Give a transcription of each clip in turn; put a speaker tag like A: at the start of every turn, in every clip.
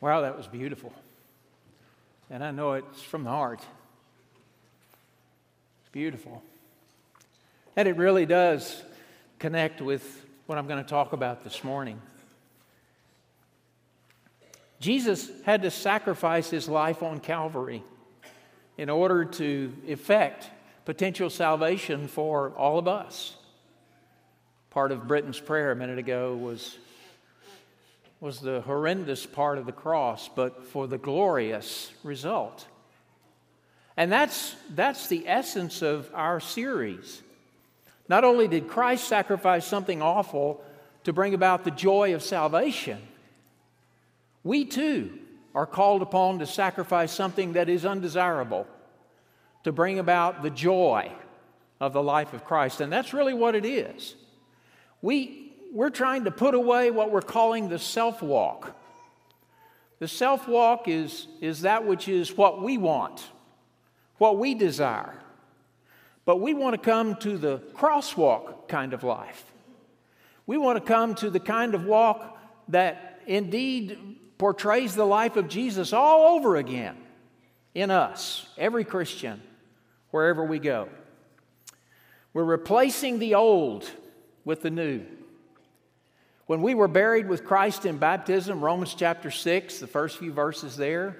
A: Wow, that was beautiful. And I know it's from the heart. It's beautiful. And it really does connect with what I'm going to talk about this morning. Jesus had to sacrifice his life on Calvary in order to effect potential salvation for all of us. Part of Britain's prayer a minute ago was was the horrendous part of the cross, but for the glorious result. And that's, that's the essence of our series. Not only did Christ sacrifice something awful to bring about the joy of salvation, we too are called upon to sacrifice something that is undesirable to bring about the joy of the life of Christ. And that's really what it is. We, we're trying to put away what we're calling the self walk. The self walk is, is that which is what we want, what we desire. But we want to come to the crosswalk kind of life. We want to come to the kind of walk that indeed portrays the life of Jesus all over again in us, every Christian, wherever we go. We're replacing the old with the new. When we were buried with Christ in baptism, Romans chapter 6, the first few verses there,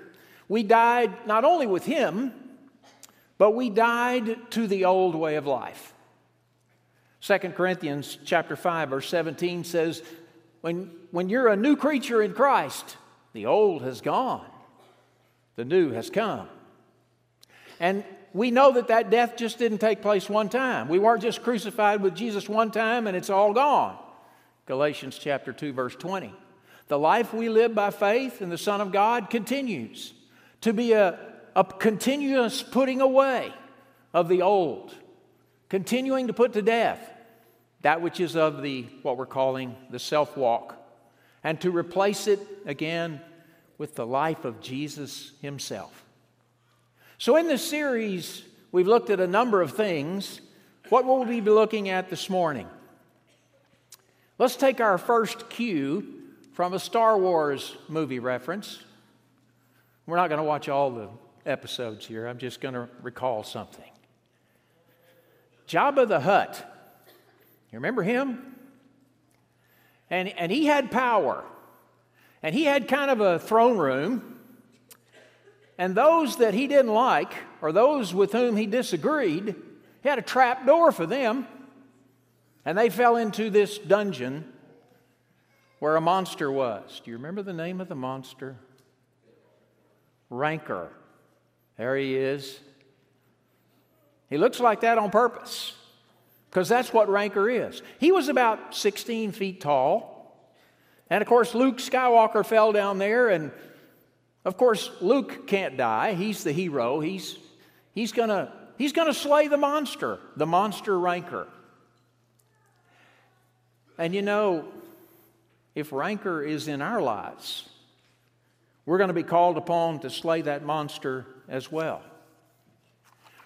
A: we died not only with Him, but we died to the old way of life. 2 Corinthians chapter 5 verse 17 says when, when you're a new creature in Christ, the old has gone, the new has come. And we know that that death just didn't take place one time. We weren't just crucified with Jesus one time and it's all gone. Galatians chapter 2 verse 20. The life we live by faith in the Son of God continues to be a, a continuous putting away of the old, continuing to put to death that which is of the what we're calling the self walk, and to replace it again with the life of Jesus Himself. So, in this series, we've looked at a number of things. What will we be looking at this morning? Let's take our first cue from a Star Wars movie reference. We're not going to watch all the episodes here, I'm just going to recall something. Jabba the Hutt. You remember him? And, and he had power. And he had kind of a throne room. And those that he didn't like, or those with whom he disagreed, he had a trap door for them. And they fell into this dungeon where a monster was. Do you remember the name of the monster? Rancor. There he is. He looks like that on purpose because that's what Rancor is. He was about 16 feet tall. And of course, Luke Skywalker fell down there, and of course, Luke can't die. He's the hero. He's, he's going to he's gonna slay the monster, the monster Rancor. And you know, if rancor is in our lives, we're going to be called upon to slay that monster as well.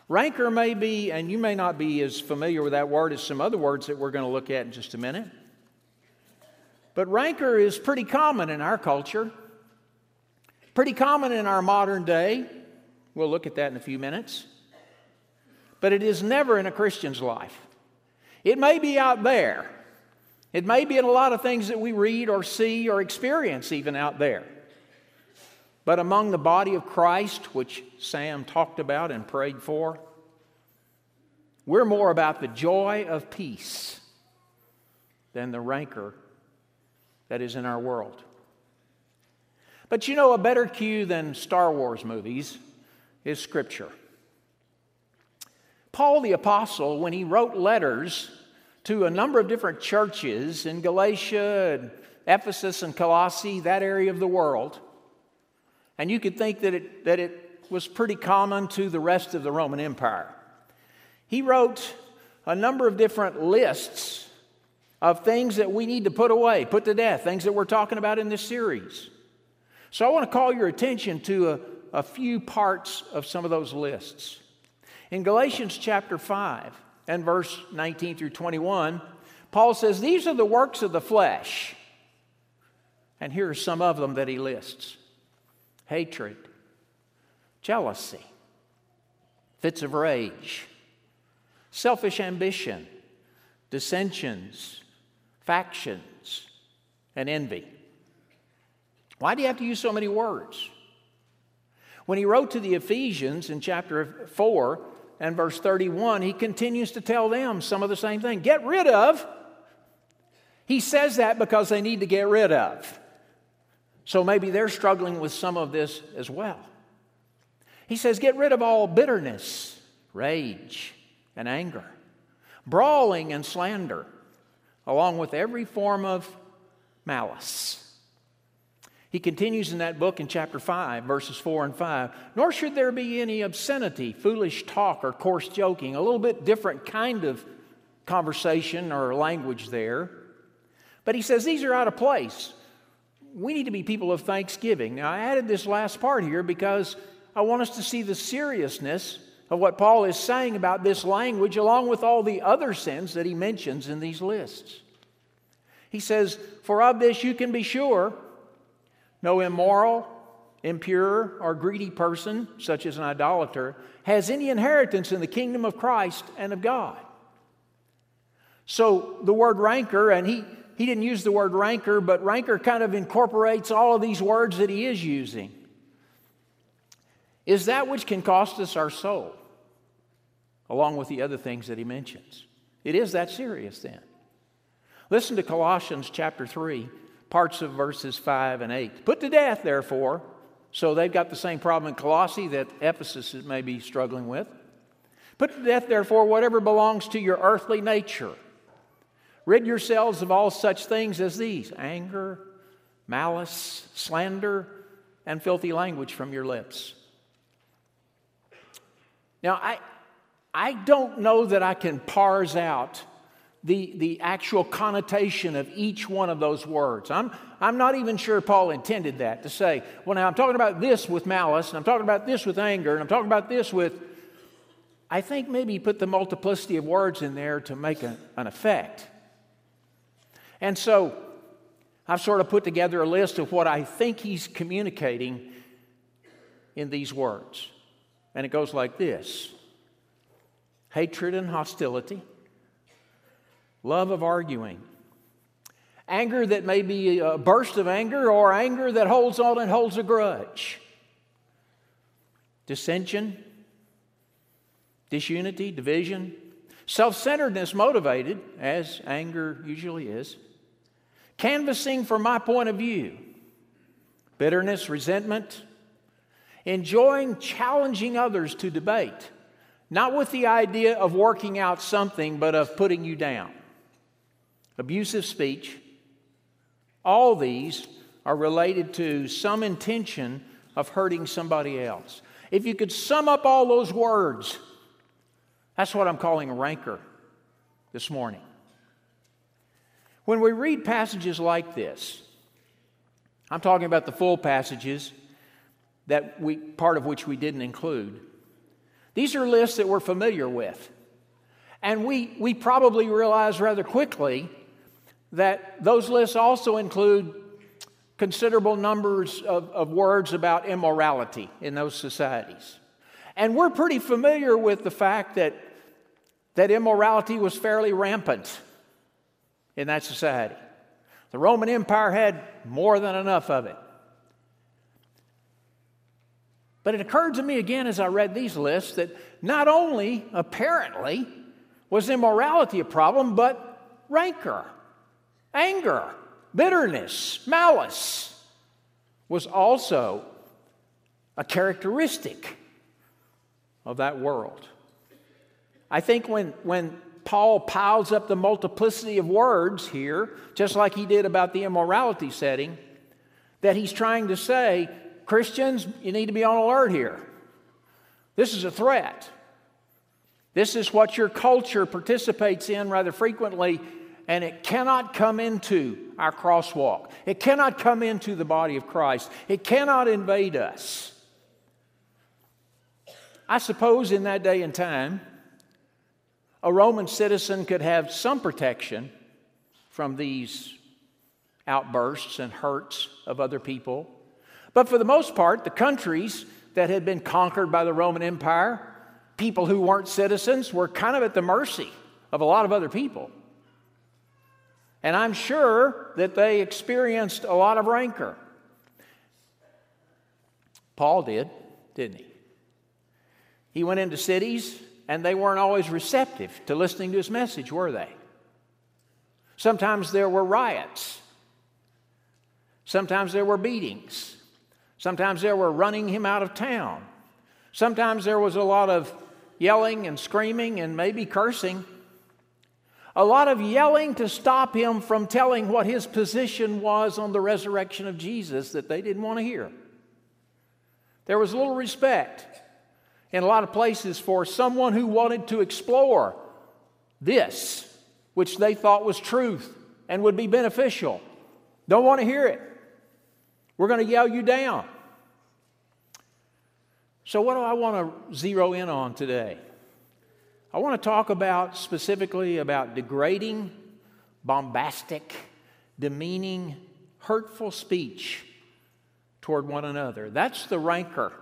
A: Rancor may be, and you may not be as familiar with that word as some other words that we're going to look at in just a minute. But rancor is pretty common in our culture, pretty common in our modern day. We'll look at that in a few minutes. But it is never in a Christian's life. It may be out there, it may be in a lot of things that we read or see or experience, even out there. But among the body of Christ, which Sam talked about and prayed for, we're more about the joy of peace than the rancor that is in our world. But you know, a better cue than Star Wars movies is Scripture. Paul the Apostle, when he wrote letters to a number of different churches in Galatia and Ephesus and Colossae, that area of the world. And you could think that it, that it was pretty common to the rest of the Roman Empire. He wrote a number of different lists of things that we need to put away, put to death, things that we're talking about in this series. So I want to call your attention to a, a few parts of some of those lists. In Galatians chapter 5, and verse 19 through 21, Paul says, These are the works of the flesh. And here are some of them that he lists hatred, jealousy, fits of rage, selfish ambition, dissensions, factions, and envy. Why do you have to use so many words? When he wrote to the Ephesians in chapter 4 and verse 31, he continues to tell them some of the same thing. Get rid of. He says that because they need to get rid of. So maybe they're struggling with some of this as well. He says, Get rid of all bitterness, rage, and anger, brawling and slander, along with every form of malice. He continues in that book in chapter 5, verses 4 and 5. Nor should there be any obscenity, foolish talk, or coarse joking. A little bit different kind of conversation or language there. But he says these are out of place. We need to be people of thanksgiving. Now, I added this last part here because I want us to see the seriousness of what Paul is saying about this language, along with all the other sins that he mentions in these lists. He says, For of this you can be sure no immoral, impure, or greedy person, such as an idolater, has any inheritance in the kingdom of Christ and of God. So the word rancor, and he, he didn't use the word rancor, but rancor kind of incorporates all of these words that he is using, is that which can cost us our soul, along with the other things that he mentions. It is that serious then. Listen to Colossians chapter 3, parts of verses 5 and 8. Put to death, therefore, so they've got the same problem in Colossae that Ephesus may be struggling with. Put to death, therefore, whatever belongs to your earthly nature. Rid yourselves of all such things as these anger, malice, slander, and filthy language from your lips. Now, I, I don't know that I can parse out the, the actual connotation of each one of those words. I'm, I'm not even sure Paul intended that to say, well, now I'm talking about this with malice, and I'm talking about this with anger, and I'm talking about this with. I think maybe he put the multiplicity of words in there to make a, an effect. And so I've sort of put together a list of what I think he's communicating in these words. And it goes like this hatred and hostility love of arguing. Anger that may be a burst of anger or anger that holds on and holds a grudge. Dissension, disunity, division, self centeredness motivated, as anger usually is, canvassing for my point of view, bitterness, resentment, enjoying challenging others to debate, not with the idea of working out something, but of putting you down abusive speech, all these are related to some intention of hurting somebody else. If you could sum up all those words, that's what I'm calling rancor this morning. When we read passages like this, I'm talking about the full passages that we part of which we didn't include. These are lists that we're familiar with. And we, we probably realize rather quickly that those lists also include considerable numbers of, of words about immorality in those societies. And we're pretty familiar with the fact that, that immorality was fairly rampant in that society. The Roman Empire had more than enough of it. But it occurred to me again as I read these lists that not only, apparently, was immorality a problem, but rancor anger, bitterness, malice was also a characteristic of that world. I think when, when Paul piles up the multiplicity of words here, just like he did about the immorality setting, that he's trying to say, Christians, you need to be on alert here. This is a threat. This is what your culture participates in rather frequently and it cannot come into our crosswalk. It cannot come into the body of Christ. It cannot invade us. I suppose in that day and time, a Roman citizen could have some protection from these outbursts and hurts of other people. But for the most part, the countries that had been conquered by the Roman Empire, people who weren't citizens, were kind of at the mercy of a lot of other people. And I'm sure that they experienced a lot of rancor. Paul did, didn't he? He went into cities and they weren't always receptive to listening to his message, were they? Sometimes there were riots. Sometimes there were beatings. Sometimes there were running him out of town. Sometimes there was a lot of yelling and screaming and maybe cursing. A lot of yelling to stop him from telling what his position was on the resurrection of Jesus that they didn't want to hear. There was little respect in a lot of places for someone who wanted to explore this, which they thought was truth and would be beneficial. Don't want to hear it. We're going to yell you down. So, what do I want to zero in on today? I want to talk about specifically about degrading, bombastic, demeaning, hurtful speech toward one another. That's the rancor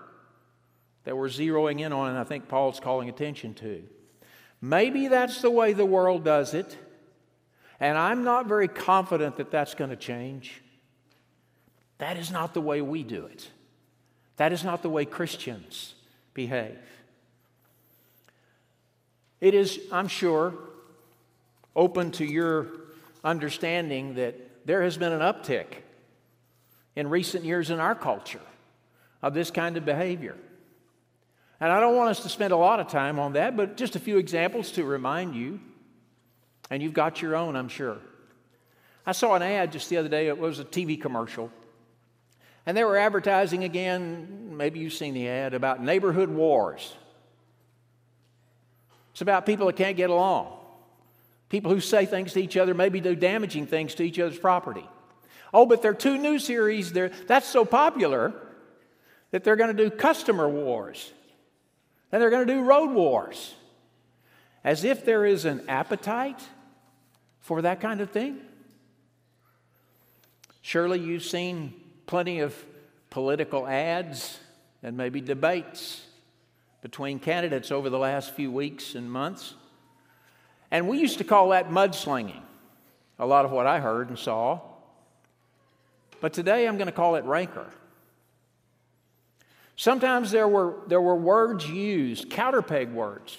A: that we're zeroing in on, and I think Paul's calling attention to. Maybe that's the way the world does it, and I'm not very confident that that's going to change. That is not the way we do it. That is not the way Christians behave. It is, I'm sure, open to your understanding that there has been an uptick in recent years in our culture of this kind of behavior. And I don't want us to spend a lot of time on that, but just a few examples to remind you. And you've got your own, I'm sure. I saw an ad just the other day, it was a TV commercial. And they were advertising again, maybe you've seen the ad, about neighborhood wars. It's about people that can't get along, people who say things to each other, maybe do damaging things to each other's property. Oh, but there are two new series, there. that's so popular that they're going to do customer wars. And they're going to do road wars. As if there is an appetite for that kind of thing. Surely you've seen plenty of political ads and maybe debates between candidates over the last few weeks and months. And we used to call that mudslinging, a lot of what I heard and saw. But today I'm going to call it rancor. Sometimes there were, there were words used, counterpeg words,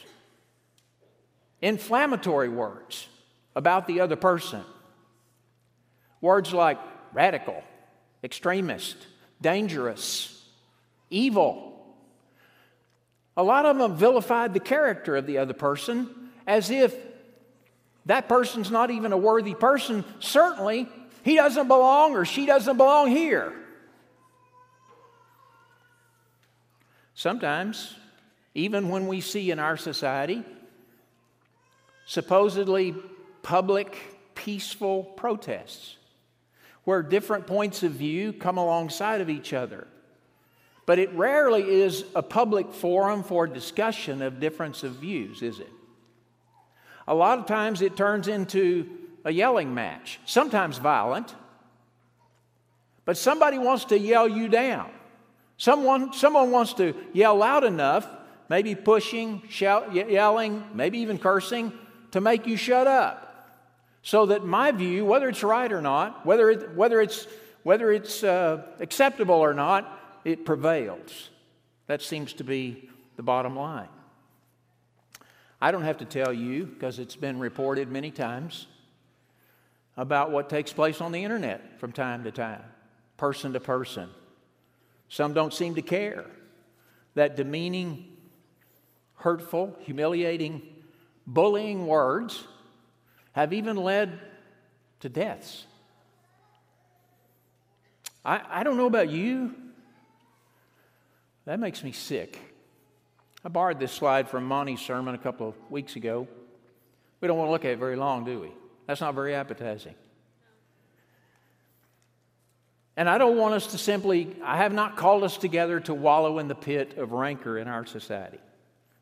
A: inflammatory words about the other person. Words like radical, extremist, dangerous, evil. A lot of them vilified the character of the other person as if that person's not even a worthy person. Certainly, he doesn't belong or she doesn't belong here. Sometimes, even when we see in our society supposedly public, peaceful protests where different points of view come alongside of each other. But it rarely is a public forum for discussion of difference of views, is it? A lot of times it turns into a yelling match, sometimes violent, but somebody wants to yell you down. Someone, someone wants to yell loud enough, maybe pushing, shout, yelling, maybe even cursing, to make you shut up. So that my view, whether it's right or not, whether, it, whether it's, whether it's uh, acceptable or not, it prevails. That seems to be the bottom line. I don't have to tell you, because it's been reported many times, about what takes place on the internet from time to time, person to person. Some don't seem to care. That demeaning, hurtful, humiliating, bullying words have even led to deaths. I, I don't know about you. That makes me sick. I borrowed this slide from Monty's sermon a couple of weeks ago. We don't want to look at it very long, do we? That's not very appetizing. And I don't want us to simply, I have not called us together to wallow in the pit of rancor in our society.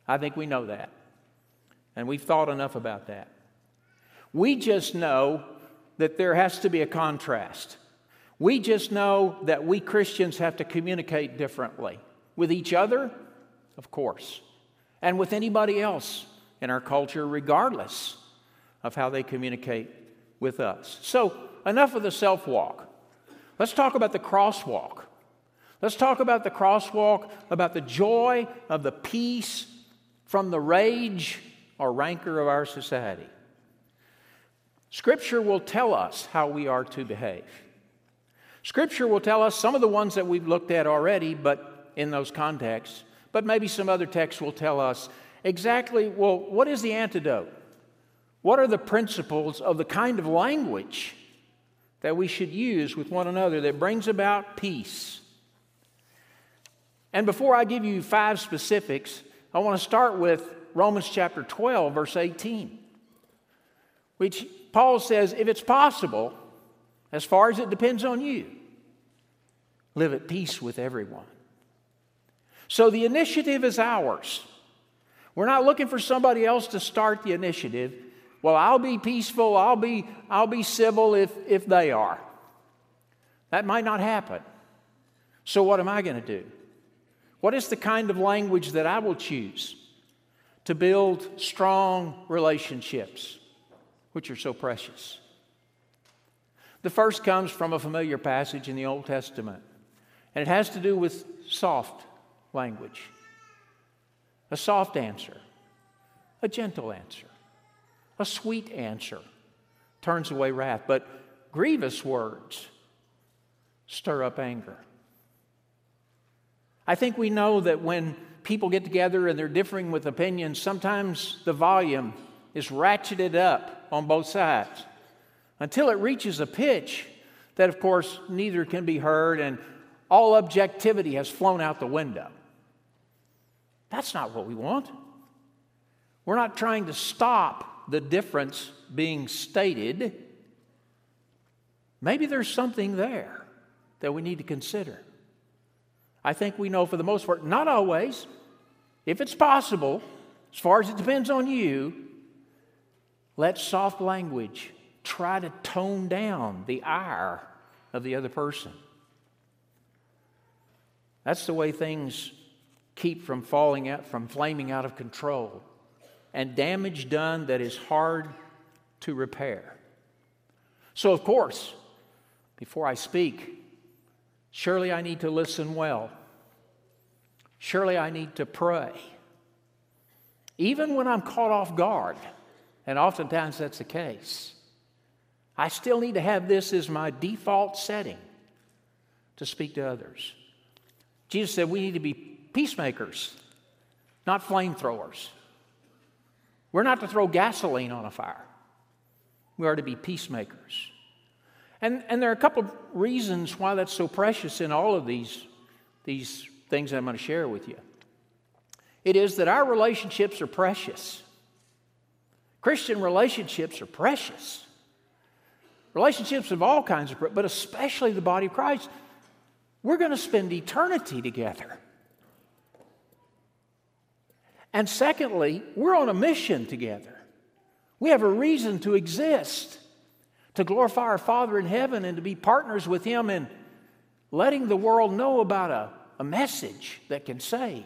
A: I think we know that. And we've thought enough about that. We just know that there has to be a contrast. We just know that we Christians have to communicate differently with each other, of course, and with anybody else in our culture, regardless of how they communicate with us. So, enough of the self walk. Let's talk about the crosswalk. Let's talk about the crosswalk, about the joy of the peace from the rage or rancor of our society. Scripture will tell us how we are to behave. Scripture will tell us some of the ones that we've looked at already, but in those contexts, but maybe some other texts will tell us exactly, well, what is the antidote? What are the principles of the kind of language that we should use with one another that brings about peace? And before I give you five specifics, I want to start with Romans chapter 12, verse 18, which Paul says, if it's possible, as far as it depends on you, live at peace with everyone. So the initiative is ours. We're not looking for somebody else to start the initiative. Well, I'll be peaceful, I'll be, I'll be civil if, if they are. That might not happen. So, what am I going to do? What is the kind of language that I will choose to build strong relationships, which are so precious? The first comes from a familiar passage in the Old Testament, and it has to do with soft language. A soft answer, a gentle answer, a sweet answer turns away wrath, but grievous words stir up anger. I think we know that when people get together and they're differing with opinions, sometimes the volume is ratcheted up on both sides until it reaches a pitch that, of course, neither can be heard and all objectivity has flown out the window. That's not what we want. We're not trying to stop the difference being stated. Maybe there's something there that we need to consider. I think we know for the most part, not always, if it's possible, as far as it depends on you, let soft language try to tone down the ire of the other person. That's the way things keep from falling out, from flaming out of control, and damage done that is hard to repair. So, of course, before I speak, surely I need to listen well. Surely I need to pray. Even when I'm caught off guard, and oftentimes that's the case. I still need to have this as my default setting to speak to others. Jesus said we need to be peacemakers, not flamethrowers. We're not to throw gasoline on a fire, we are to be peacemakers. And, and there are a couple of reasons why that's so precious in all of these, these things I'm going to share with you. It is that our relationships are precious. Christian relationships are precious. Relationships of all kinds of, but especially the body of Christ. We're going to spend eternity together. And secondly, we're on a mission together. We have a reason to exist, to glorify our Father in heaven and to be partners with Him in letting the world know about a, a message that can save,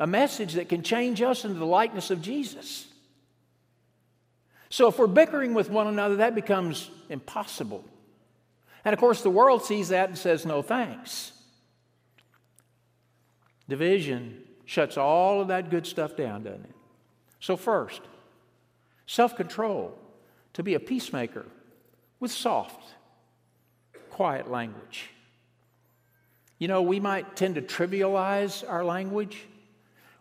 A: a message that can change us into the likeness of Jesus. So if we're bickering with one another, that becomes impossible. And of course, the world sees that and says, no thanks. Division shuts all of that good stuff down, doesn't it? So, first, self control, to be a peacemaker with soft, quiet language. You know, we might tend to trivialize our language.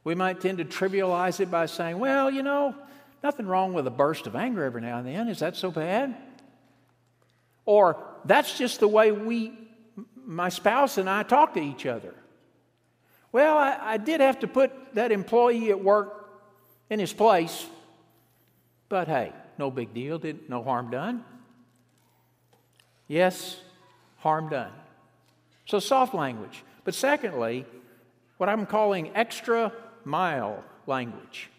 A: We might tend to trivialize it by saying, well, you know, Nothing wrong with a burst of anger every now and then. Is that so bad? Or that's just the way we, my spouse and I, talk to each other. Well, I, I did have to put that employee at work in his place, but hey, no big deal. Did no harm done. Yes, harm done. So soft language. But secondly, what I'm calling extra mile language.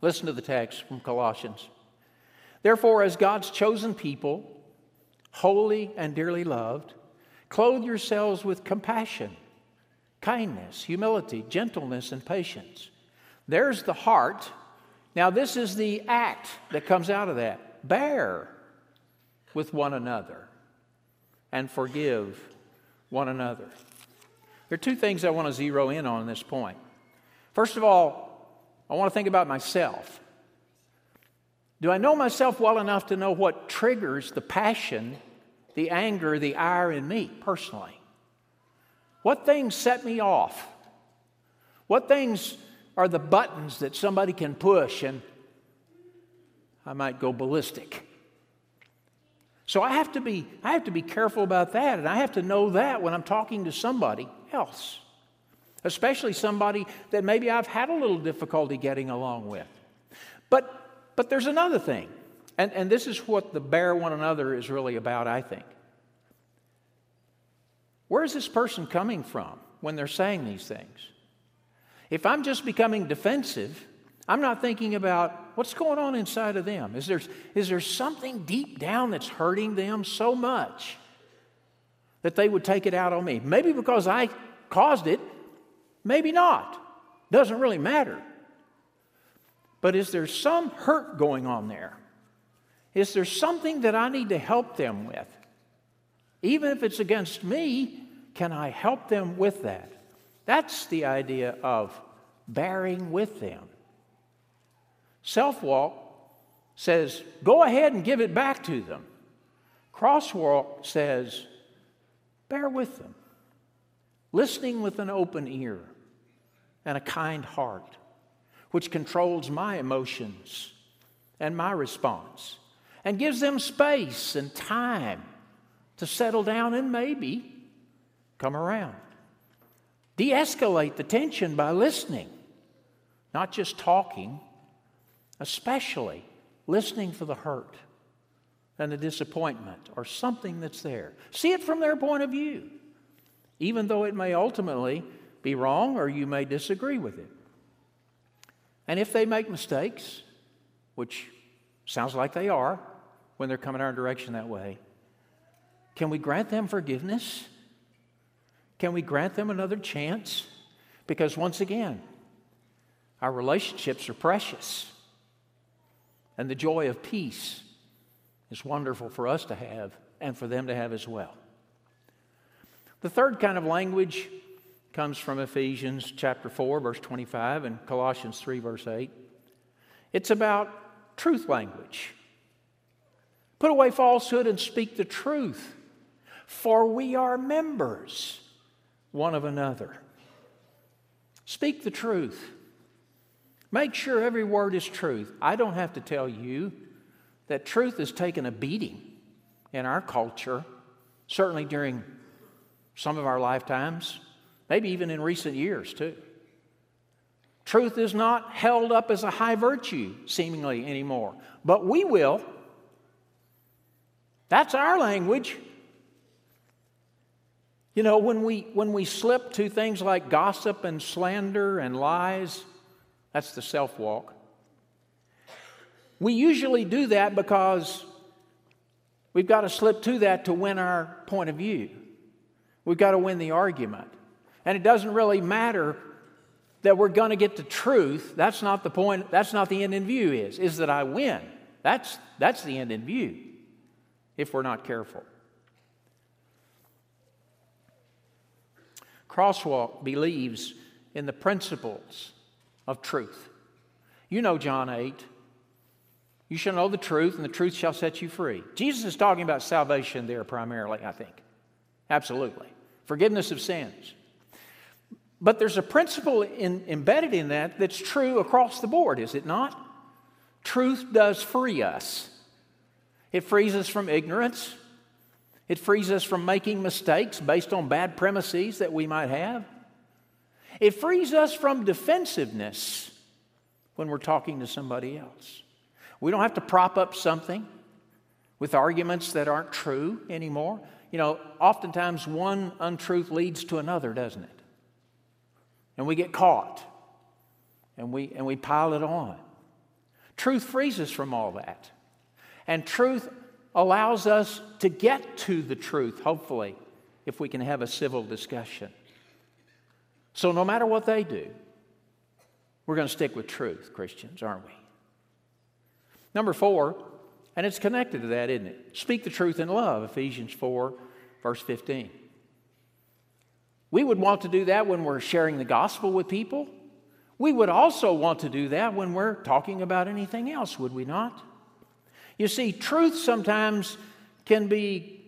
A: Listen to the text from Colossians. Therefore, as God's chosen people, holy and dearly loved, clothe yourselves with compassion, kindness, humility, gentleness, and patience. There's the heart. Now, this is the act that comes out of that. Bear with one another and forgive one another. There are two things I want to zero in on this point. First of all, I want to think about myself. Do I know myself well enough to know what triggers the passion, the anger, the ire in me personally? What things set me off? What things are the buttons that somebody can push and I might go ballistic? So I have to be I have to be careful about that and I have to know that when I'm talking to somebody else. Especially somebody that maybe I've had a little difficulty getting along with. But but there's another thing. And, and this is what the bear one another is really about, I think. Where is this person coming from when they're saying these things? If I'm just becoming defensive, I'm not thinking about what's going on inside of them. Is there, is there something deep down that's hurting them so much that they would take it out on me? Maybe because I caused it, maybe not. Doesn't really matter. But is there some hurt going on there? Is there something that I need to help them with? Even if it's against me, can I help them with that? That's the idea of bearing with them. Self walk says, go ahead and give it back to them. Crosswalk says, bear with them, listening with an open ear and a kind heart, which controls my emotions and my response and gives them space and time to settle down and maybe come around. De escalate the tension by listening, not just talking especially listening for the hurt and the disappointment or something that's there. See it from their point of view, even though it may ultimately be wrong or you may disagree with it. And if they make mistakes, which sounds like they are when they're coming our direction that way, can we grant them forgiveness? Can we grant them another chance? Because once again, our relationships are precious. And the joy of peace is wonderful for us to have and for them to have as well. The third kind of language comes from Ephesians chapter 4, verse 25, and Colossians 3, verse 8. It's about truth language. Put away falsehood and speak the truth, for we are members one of another. Speak the truth. Make sure every word is truth. I don't have to tell you that truth has taken a beating in our culture, certainly during some of our lifetimes, maybe even in recent years too. Truth is not held up as a high virtue, seemingly, anymore, but we will. That's our language. You know, when we, when we slip to things like gossip and slander and lies, that's the self walk. We usually do that because we've got to slip to that to win our point of view. We've got to win the argument. And it doesn't really matter that we're going to get the truth. That's not the point, that's not the end in view is, is that I win. That's, that's the end in view if we're not careful. Crosswalk believes in the principles of truth. You know John 8. You shall know the truth, and the truth shall set you free. Jesus is talking about salvation there primarily, I think. Absolutely. Forgiveness of sins. But there's a principle in, embedded in that that's true across the board, is it not? Truth does free us. It frees us from ignorance. It frees us from making mistakes based on bad premises that we might have. It frees us from defensiveness when we're talking to somebody else. We don't have to prop up something with arguments that aren't true anymore. You know, oftentimes one untruth leads to another, doesn't it? And we get caught and we, and we pile it on. Truth frees us from all that. And truth allows us to get to the truth, hopefully, if we can have a civil discussion. So, no matter what they do, we're going to stick with truth, Christians, aren't we? Number four, and it's connected to that, isn't it? Speak the truth in love, Ephesians 4, verse 15. We would want to do that when we're sharing the gospel with people. We would also want to do that when we're talking about anything else, would we not? You see, truth sometimes can be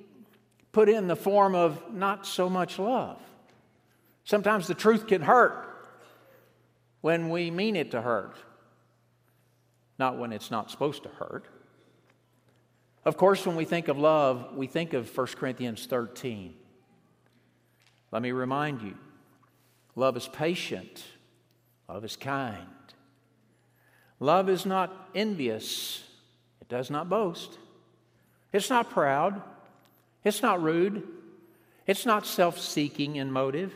A: put in the form of not so much love. Sometimes the truth can hurt when we mean it to hurt, not when it's not supposed to hurt. Of course, when we think of love, we think of 1 Corinthians 13. Let me remind you love is patient, love is kind. Love is not envious, does not boast. It's not proud, it's not rude, it's not self seeking in motive,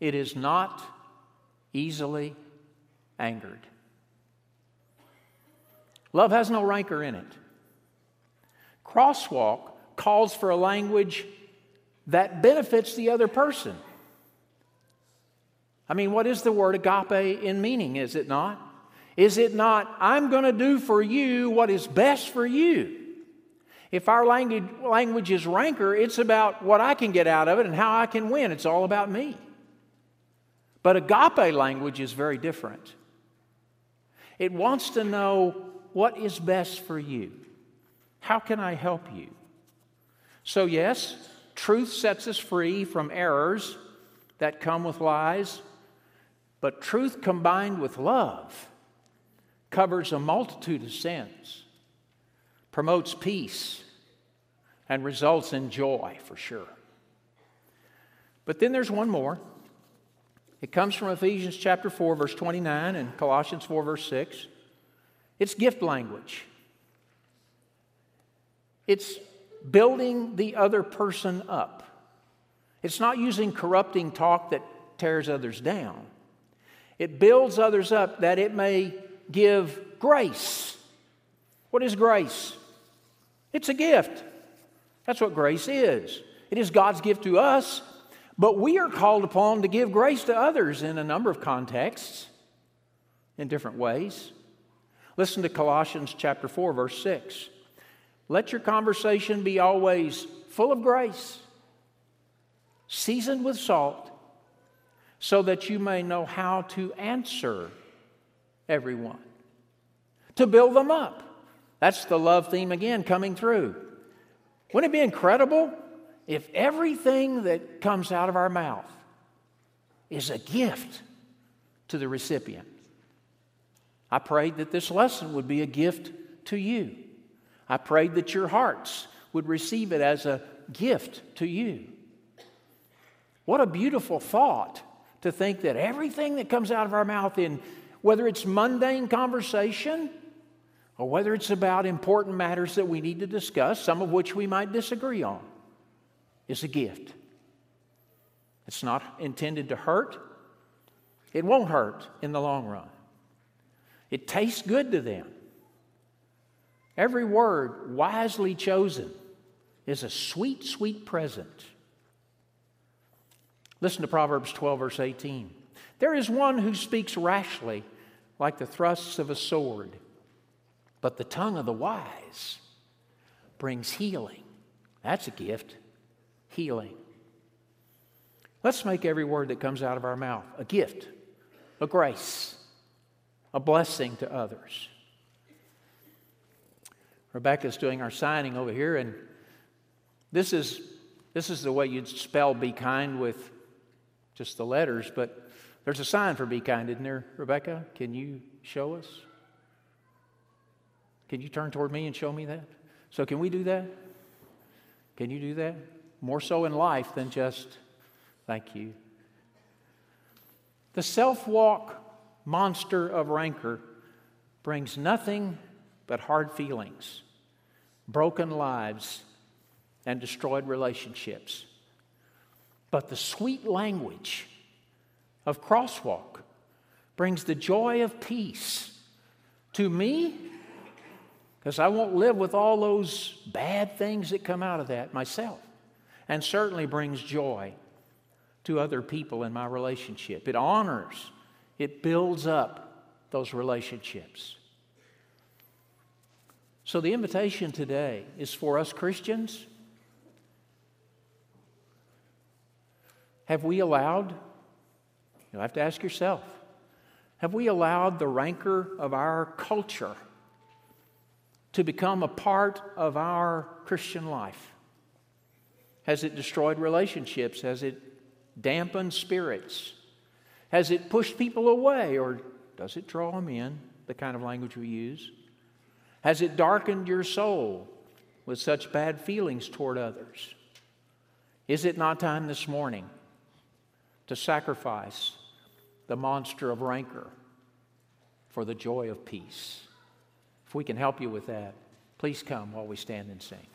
A: it is not easily angered. Love has no rancor in it. Crosswalk calls for a language that benefits the other person. I mean, what is the word agape in meaning, is it not? Is it not, I'm going to do for you what is best for you? If our language, language is rancor, it's about what I can get out of it and how I can win. It's all about me. But agape language is very different. It wants to know what is best for you. How can I help you? So, yes, Truth sets us free from errors that come with lies, but truth combined with love covers a multitude of sins, promotes peace, and results in joy for sure. But then there's one more. It comes from Ephesians chapter 4, verse 29, and Colossians 4, verse 6. It's gift language. It's building the other person up. It's not using corrupting talk that tears others down. It builds others up that it may give grace. What is grace? It's a gift. That's what grace is. It is God's gift to us, but we are called upon to give grace to others in a number of contexts, in different ways. Listen to Colossians chapter 4 verse 6. Let your conversation be always full of grace, seasoned with salt, so that you may know how to answer everyone, to build them up. That's the love theme again coming through. Wouldn't it be incredible if everything that comes out of our mouth is a gift to the recipient? I prayed that this lesson would be a gift to you. I prayed that your hearts would receive it as a gift to you. What a beautiful thought to think that everything that comes out of our mouth, in whether it's mundane conversation or whether it's about important matters that we need to discuss, some of which we might disagree on, is a gift. It's not intended to hurt, it won't hurt in the long run. It tastes good to them. Every word wisely chosen is a sweet, sweet present. Listen to Proverbs 12, verse 18. There is one who speaks rashly, like the thrusts of a sword, but the tongue of the wise brings healing. That's a gift healing. Let's make every word that comes out of our mouth a gift, a grace, a blessing to others. Rebecca's doing our signing over here, and this is, this is the way you'd spell be kind with just the letters, but there's a sign for be kind, isn't there, Rebecca? Can you show us? Can you turn toward me and show me that? So, can we do that? Can you do that? More so in life than just thank you. The self walk monster of rancor brings nothing but hard feelings, broken lives, and destroyed relationships. But the sweet language of crosswalk brings the joy of peace to me Because I won't live with all those bad things that come out of that myself. And certainly brings joy to other people in my relationship. It honors, it builds up those relationships. So the invitation today is for us Christians. Have we allowed, you have to ask yourself, have we allowed the rancor of our culture to become a part of our Christian life? Has it destroyed relationships? Has it dampened spirits? Has it pushed people away or does it draw them in? The kind of language we use. Has it darkened your soul with such bad feelings toward others? Is it not time this morning to sacrifice the monster of rancor for the joy of peace? If we can help you with that, please come while we stand and sing.